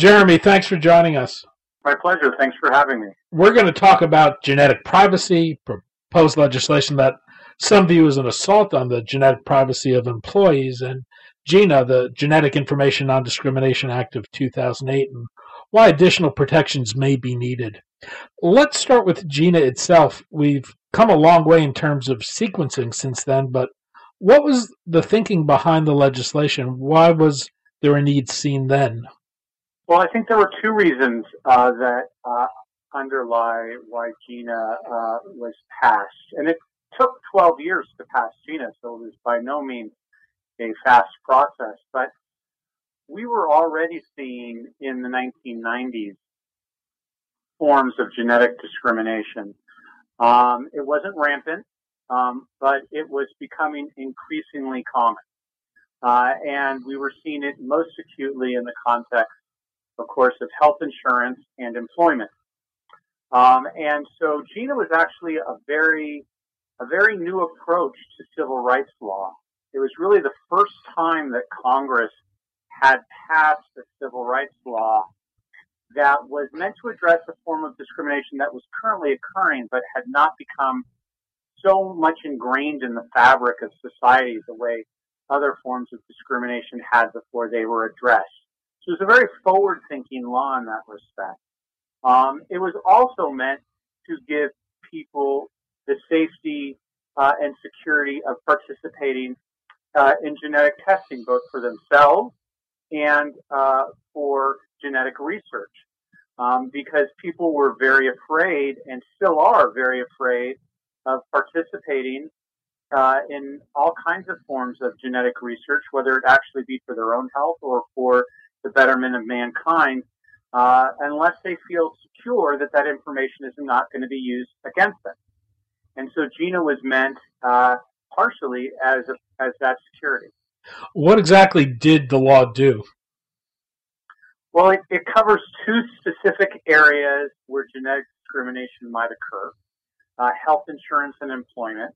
Jeremy, thanks for joining us. My pleasure. Thanks for having me. We're going to talk about genetic privacy, proposed legislation that some view as an assault on the genetic privacy of employees, and GINA, the Genetic Information Non Discrimination Act of 2008, and why additional protections may be needed. Let's start with GINA itself. We've come a long way in terms of sequencing since then, but what was the thinking behind the legislation? Why was there a need seen then? Well, I think there were two reasons uh, that uh, underlie why GINA uh, was passed. And it took 12 years to pass GINA, so it was by no means a fast process. But we were already seeing in the 1990s forms of genetic discrimination. Um, it wasn't rampant, um, but it was becoming increasingly common. Uh, and we were seeing it most acutely in the context of course, of health insurance and employment. Um, and so GINA was actually a very, a very new approach to civil rights law. It was really the first time that Congress had passed a civil rights law that was meant to address a form of discrimination that was currently occurring but had not become so much ingrained in the fabric of society the way other forms of discrimination had before they were addressed. So was a very forward-thinking law in that respect. Um, it was also meant to give people the safety uh, and security of participating uh, in genetic testing, both for themselves and uh, for genetic research, um, because people were very afraid and still are very afraid of participating uh, in all kinds of forms of genetic research, whether it actually be for their own health or for the betterment of mankind, uh, unless they feel secure that that information is not going to be used against them. And so GINA was meant uh, partially as a, as that security. What exactly did the law do? Well, it, it covers two specific areas where genetic discrimination might occur: uh, health insurance and employment.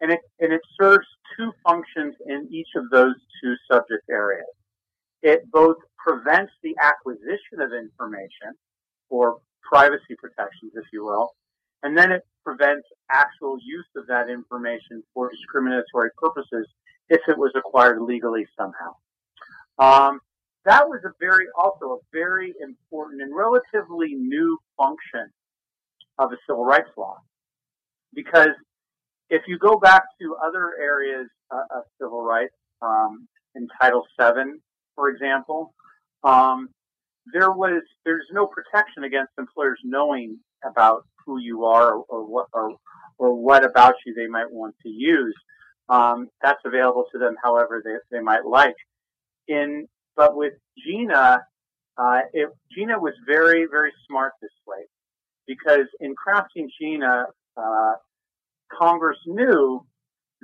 And it, and it serves two functions in each of those two subject areas. It both prevents the acquisition of information or privacy protections, if you will, and then it prevents actual use of that information for discriminatory purposes if it was acquired legally somehow. Um, that was a very, also a very important and relatively new function of the civil rights law. Because if you go back to other areas uh, of civil rights, um, in Title VII, for example, um, there was there's no protection against employers knowing about who you are or, or what or, or what about you they might want to use. Um, that's available to them however they, they might like. In but with GINA, uh, it, GINA was very very smart this way because in crafting GINA, uh, Congress knew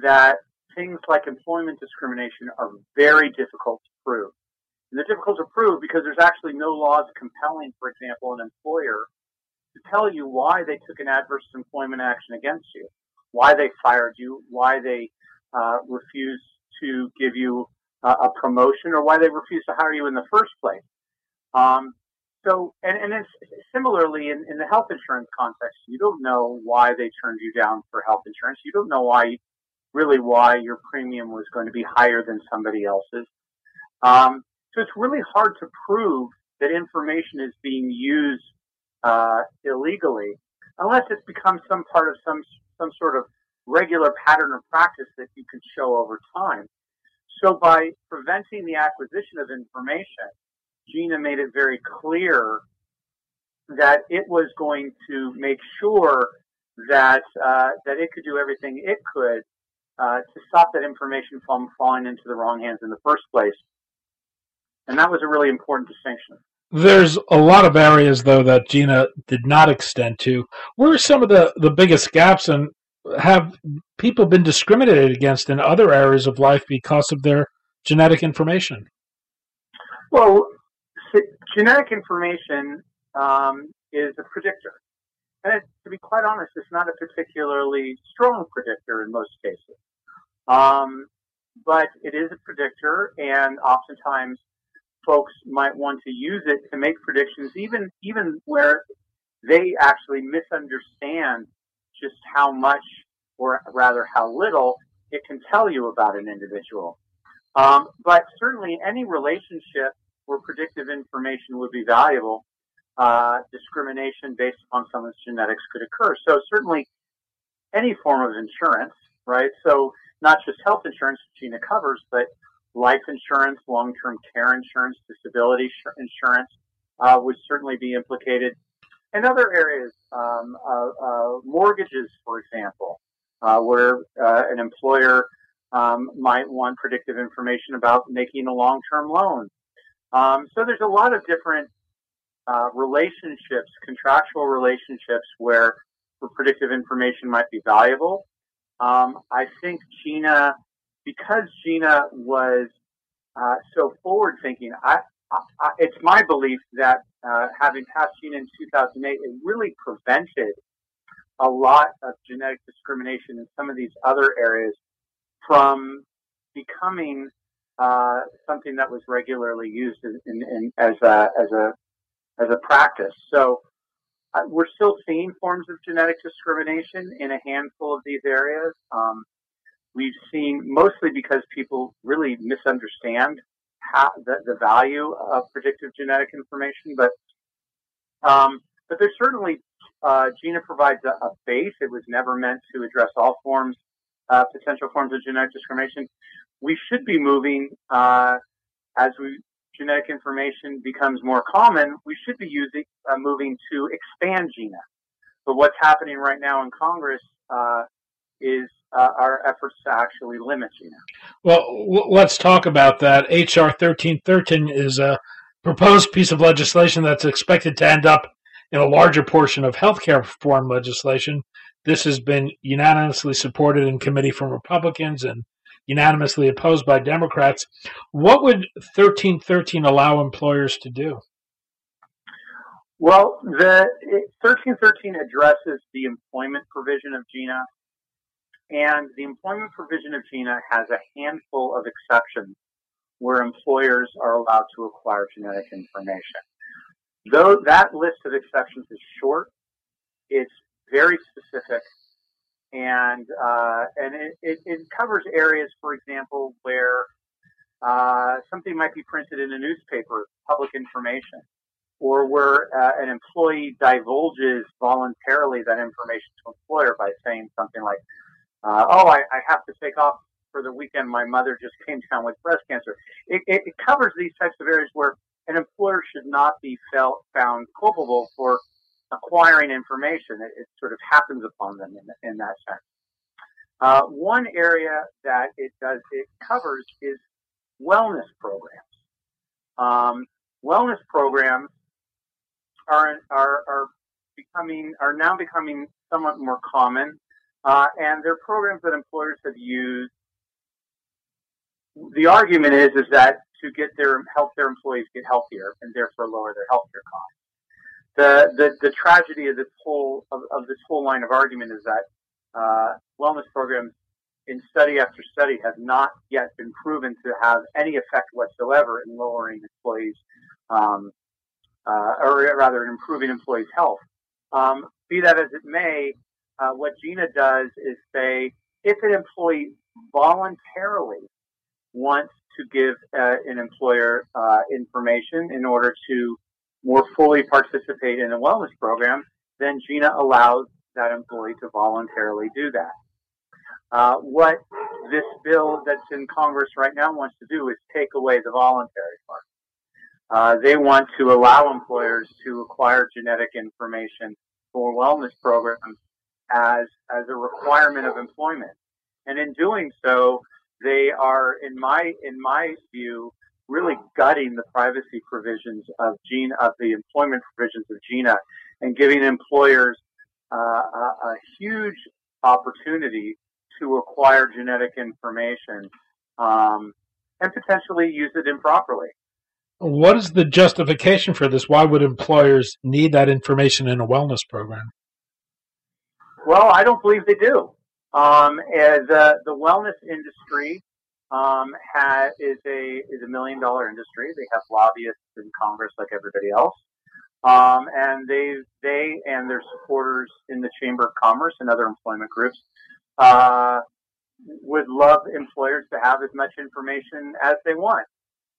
that things like employment discrimination are very difficult to prove. And they're difficult to prove because there's actually no laws compelling, for example, an employer to tell you why they took an adverse employment action against you, why they fired you, why they uh, refused to give you uh, a promotion, or why they refused to hire you in the first place. Um, so, and, and it's similarly in, in the health insurance context, you don't know why they turned you down for health insurance. You don't know why really why your premium was going to be higher than somebody else's. Um, so it's really hard to prove that information is being used uh, illegally unless it's become some part of some some sort of regular pattern of practice that you can show over time. So by preventing the acquisition of information, Gina made it very clear that it was going to make sure that uh, that it could do everything it could uh, to stop that information from falling into the wrong hands in the first place. And that was a really important distinction. There's a lot of areas, though, that Gina did not extend to. Where are some of the, the biggest gaps, and have people been discriminated against in other areas of life because of their genetic information? Well, genetic information um, is a predictor. And it, to be quite honest, it's not a particularly strong predictor in most cases. Um, but it is a predictor, and oftentimes folks might want to use it to make predictions, even even where they actually misunderstand just how much, or rather how little, it can tell you about an individual. Um, but certainly, any relationship where predictive information would be valuable, uh, discrimination based upon someone's genetics could occur. So certainly, any form of insurance, right? So not just health insurance, which Gina covers, but life insurance, long-term care insurance, disability insurance uh, would certainly be implicated. And other areas, um, uh, uh, mortgages, for example, uh, where uh, an employer um, might want predictive information about making a long-term loan. Um, so there's a lot of different uh, relationships, contractual relationships, where predictive information might be valuable. Um, I think Gina because Gina was uh, so forward thinking, I, I, it's my belief that uh, having passed Gina in 2008, it really prevented a lot of genetic discrimination in some of these other areas from becoming uh, something that was regularly used in, in, in, as a as a as a practice. So uh, we're still seeing forms of genetic discrimination in a handful of these areas. Um, we've seen mostly because people really misunderstand how, the, the value of predictive genetic information, but um, but there's certainly uh, GINA provides a, a, base. It was never meant to address all forms, uh, potential forms of genetic discrimination. We should be moving uh, as we genetic information becomes more common. We should be using uh, moving to expand GINA. But what's happening right now in Congress uh, is uh, our efforts to actually limit GINA. Well, w- let's talk about that. HR 1313 is a proposed piece of legislation that's expected to end up in a larger portion of healthcare reform legislation. This has been unanimously supported in committee from Republicans and unanimously opposed by Democrats. What would 1313 allow employers to do? Well, the 1313 addresses the employment provision of GINA and the employment provision of GINA has a handful of exceptions where employers are allowed to acquire genetic information. Though that list of exceptions is short, it's very specific, and uh, and it, it, it, covers areas, for example, where uh, something might be printed in a newspaper, public information, or where uh, an employee divulges voluntarily that information to employer by saying something like, uh, oh, I, I have to take off for the weekend. My mother just came down with breast cancer. It, it, it covers these types of areas where an employer should not be felt, found culpable for acquiring information. It, it sort of happens upon them in, in that sense. Uh, one area that it does it covers is wellness programs. Um, wellness programs are, are are becoming are now becoming somewhat more common. Uh, and they're programs that employers have used. The argument is is that to get their help their employees get healthier and therefore lower their healthcare costs. The the, the tragedy of this whole of, of this whole line of argument is that uh, wellness programs in study after study have not yet been proven to have any effect whatsoever in lowering employees, um, uh, or rather, in improving employees' health. Um, be that as it may, uh, what GINA does is say if an employee voluntarily wants to give uh, an employer uh, information in order to more fully participate in a wellness program, then GINA allows that employee to voluntarily do that. Uh, what this bill that's in Congress right now wants to do is take away the voluntary part. Uh, they want to allow employers to acquire genetic information for wellness programs as as a requirement of employment, and in doing so, they are, in my in my view, really gutting the privacy provisions of GINA of the employment provisions of GINA, and giving employers uh, a, a huge opportunity to acquire genetic information um, and potentially use it improperly. What is the justification for this? Why would employers need that information in a wellness program? Well, I don't believe they do. Um, the the wellness industry um, is a is a million dollar industry. They have lobbyists in Congress like everybody else, um, and they they and their supporters in the Chamber of Commerce and other employment groups uh, would love employers to have as much information as they want.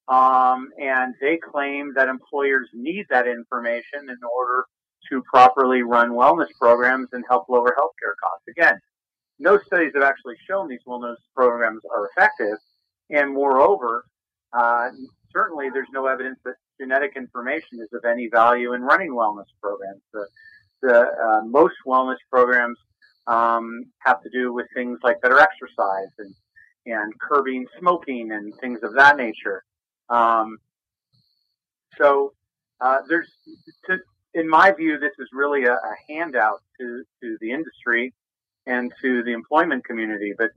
Um, and they claim that employers need that information in order to properly run wellness programs and help lower healthcare costs. Again, no studies have actually shown these wellness programs are effective. And moreover, uh, certainly there's no evidence that genetic information is of any value in running wellness programs. The, the uh, most wellness programs um, have to do with things like better exercise and and curbing smoking and things of that nature. Um, so uh, there's, to, in my view, this is really a, a, handout to to the industry and to the employment community. But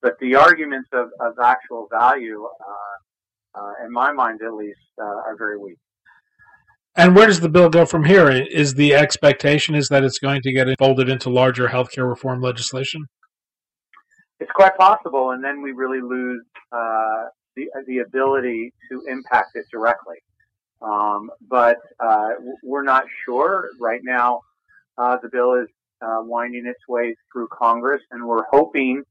but the arguments of, of actual value, uh, uh, in my mind at least, uh, are very weak. And where does the bill go from here? Is the expectation is that it's going to get folded into larger healthcare reform legislation? It's quite possible, and then we really lose uh, the the ability to impact it directly. Um, but uh, we're not sure right now. Uh, the bill is uh, winding its way through Congress, and we're hoping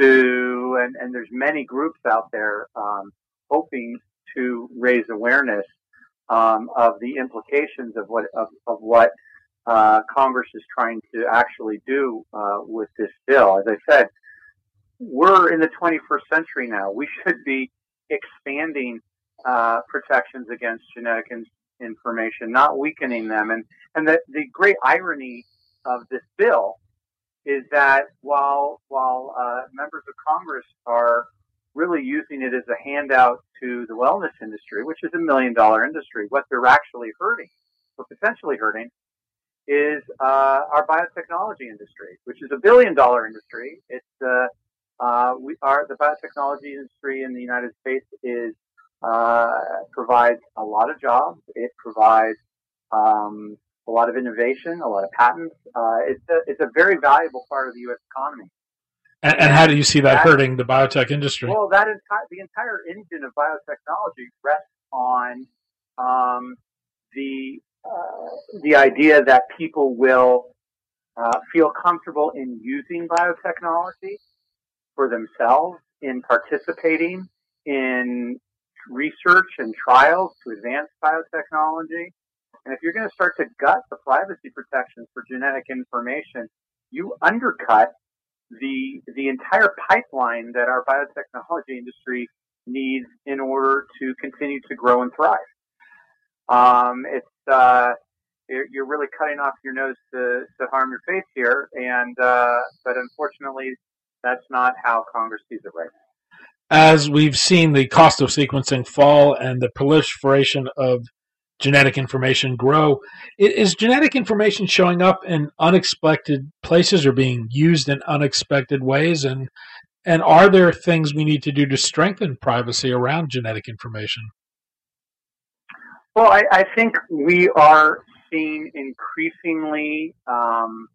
to. And, and there's many groups out there um, hoping to raise awareness um, of the implications of what of, of what uh, Congress is trying to actually do uh, with this bill. As I said, we're in the 21st century now. We should be expanding uh, protections against genetic in- information, not weakening them. And and the, the great irony of this bill is that while while uh, members of Congress are really using it as a handout to the wellness industry, which is a million dollar industry. What they're actually hurting, or potentially hurting, is uh, our biotechnology industry, which is a billion dollar industry. It's uh, uh, we are the biotechnology industry in the United States is uh, provides a lot of jobs. It provides um, a lot of innovation, a lot of patents. Uh, it's a, it's a very valuable part of the U.S. economy. And, and how do you see that, that, hurting the biotech industry? Well, that entire the entire engine of biotechnology rests on um, the uh, the idea that people will uh, feel comfortable in using biotechnology for themselves, in participating in research and trials to advance biotechnology. And if you're going to start to gut the privacy protections for genetic information, you undercut the the entire pipeline that our biotechnology industry needs in order to continue to grow and thrive. Um, it's uh, you're really cutting off your nose to, to harm your face here, and uh, but unfortunately, that's not how Congress sees it right now. As we've seen the cost of sequencing fall and the proliferation of genetic information grow. Is genetic information showing up in unexpected places or being used in unexpected ways? And and are there things we need to do to strengthen privacy around genetic information? Well, I, I think we are seeing increasingly um,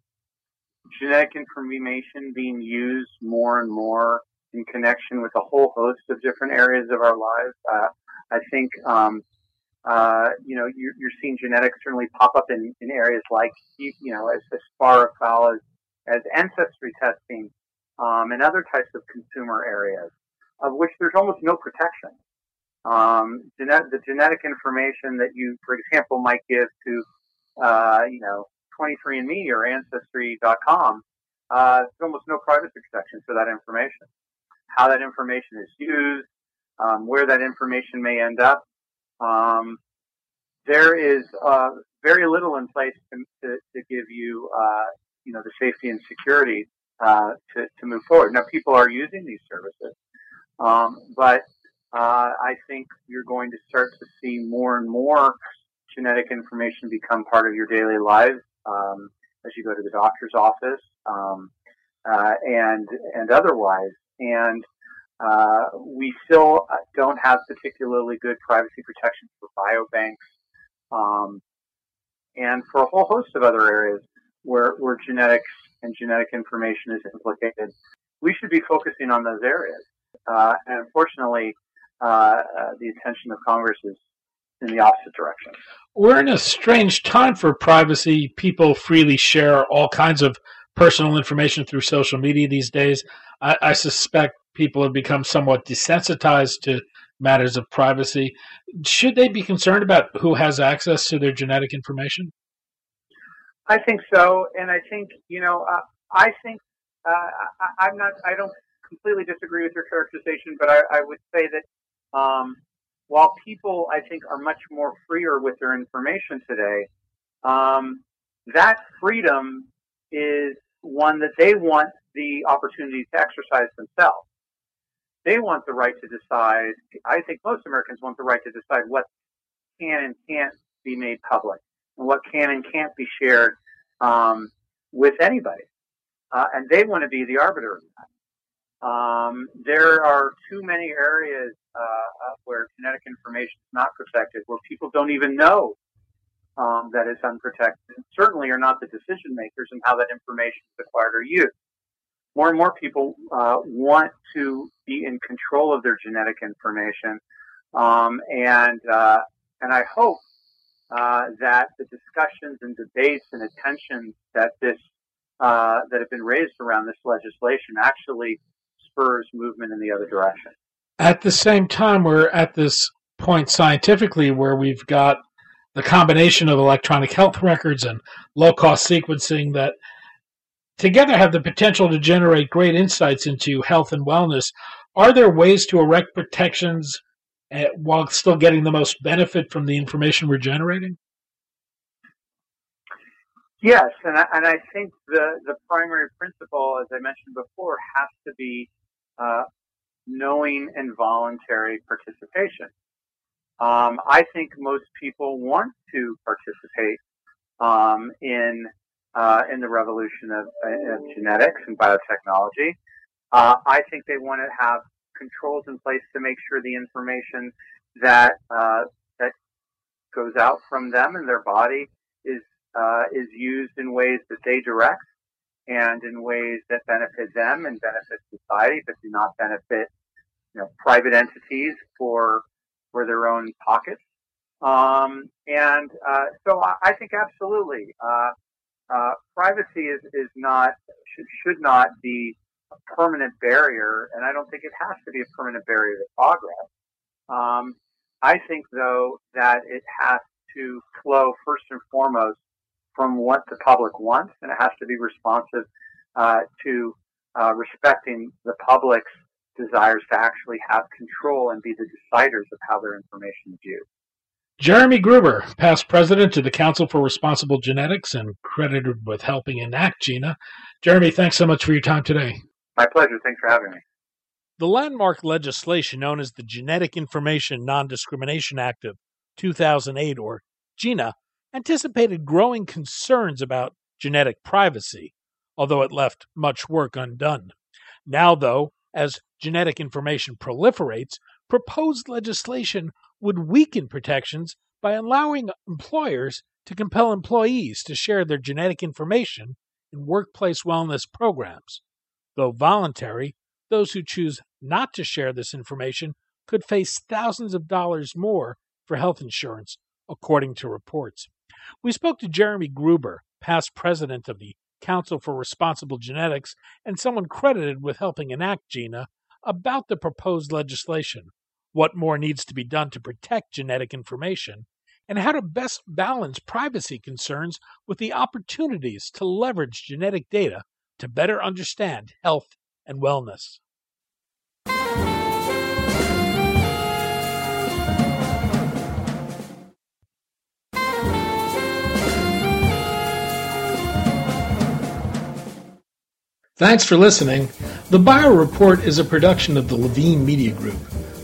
genetic information being used more and more in connection with a whole host of different areas of our lives. Uh, I think um, uh, you know, you're, you're, seeing genetics certainly pop up in, in areas like, you, know, as, as far afoul as, as ancestry testing, um, and other types of consumer areas, of which there's almost no protection. Um, genet- the genetic information that you, for example, might give to, uh, you know, 23andMe or Ancestry.com, uh, there's almost no privacy protection for that information. How that information is used, um, where that information may end up. Um, there is uh, very little in place to, to, to give you, uh, you know, the safety and security uh, to, to move forward. Now, people are using these services, um, but uh, I think you're going to start to see more and more genetic information become part of your daily lives um, as you go to the doctor's office um, uh, and and otherwise. And uh, we still don't have particularly good privacy protections for biobanks um, and for a whole host of other areas where, where genetics and genetic information is implicated. We should be focusing on those areas. Uh, and unfortunately, uh, the attention of Congress is in the opposite direction. We're in a strange time for privacy. People freely share all kinds of personal information through social media these days. I, I suspect people have become somewhat desensitized to matters of privacy. Should they be concerned about who has access to their genetic information? I think so, and I think you know, uh, I think uh, I, am not. I don't completely disagree with your characterization, but I, I would say that um, while people, I think, are much more freer with their information today, um, that freedom is one that they want the opportunity to exercise themselves. They want the right to decide. I think most Americans want the right to decide what can and can't be made public and what can and can't be shared um, with anybody. Uh, and they want to be the arbiter of that. Um, there are too many areas uh, where genetic information is not protected, where people don't even know um, that it's unprotected, and certainly are not the decision makers in how that information is acquired or used. More and more people uh, want to be in control of their genetic information, um, and uh, and I hope uh, that the discussions and debates and attention that this uh, that have been raised around this legislation actually spurs movement in the other direction. At the same time, we're at this point scientifically where we've got the combination of electronic health records and low cost sequencing that together have the potential to generate great insights into health and wellness. Are there ways to erect protections uh, while still getting the most benefit from the information we're generating? Yes, and I, and I think the, the primary principle, as I mentioned before, has to be uh, knowing and voluntary participation. Um, I think most people want to participate um, in uh, in the revolution of, of, genetics and biotechnology. Uh, I think they want to have controls in place to make sure the information that uh, that goes out from them and their body is uh, is used in ways that they direct and in ways that benefit them and benefit society, but do not benefit you know private entities for for their own pockets. Um, and uh, so I, I, think absolutely, uh, privacy is, is not should, should not be a permanent barrier, and I don't think it has to be a permanent barrier to progress. Um, I think, though, that it has to flow first and foremost from what the public wants, and it has to be responsive uh, to uh, respecting the public's desires to actually have control and be the deciders of how their information is used. Jeremy Gruber, past president of the Council for Responsible Genetics and credited with helping enact GINA. Jeremy, thanks so much for your time today. My pleasure. Thanks for having me. The landmark legislation known as the Genetic Information Non Discrimination Act of 2008, or GINA, anticipated growing concerns about genetic privacy, although it left much work undone. Now, though, as genetic information proliferates, proposed legislation would weaken protections by allowing employers to compel employees to share their genetic information in workplace wellness programs. Though voluntary, those who choose not to share this information could face thousands of dollars more for health insurance, according to reports. We spoke to Jeremy Gruber, past president of the Council for Responsible Genetics, and someone credited with helping enact GINA, about the proposed legislation, what more needs to be done to protect genetic information, and how to best balance privacy concerns with the opportunities to leverage genetic data to better understand health and wellness. Thanks for listening. The Bio Report is a production of the Levine Media Group.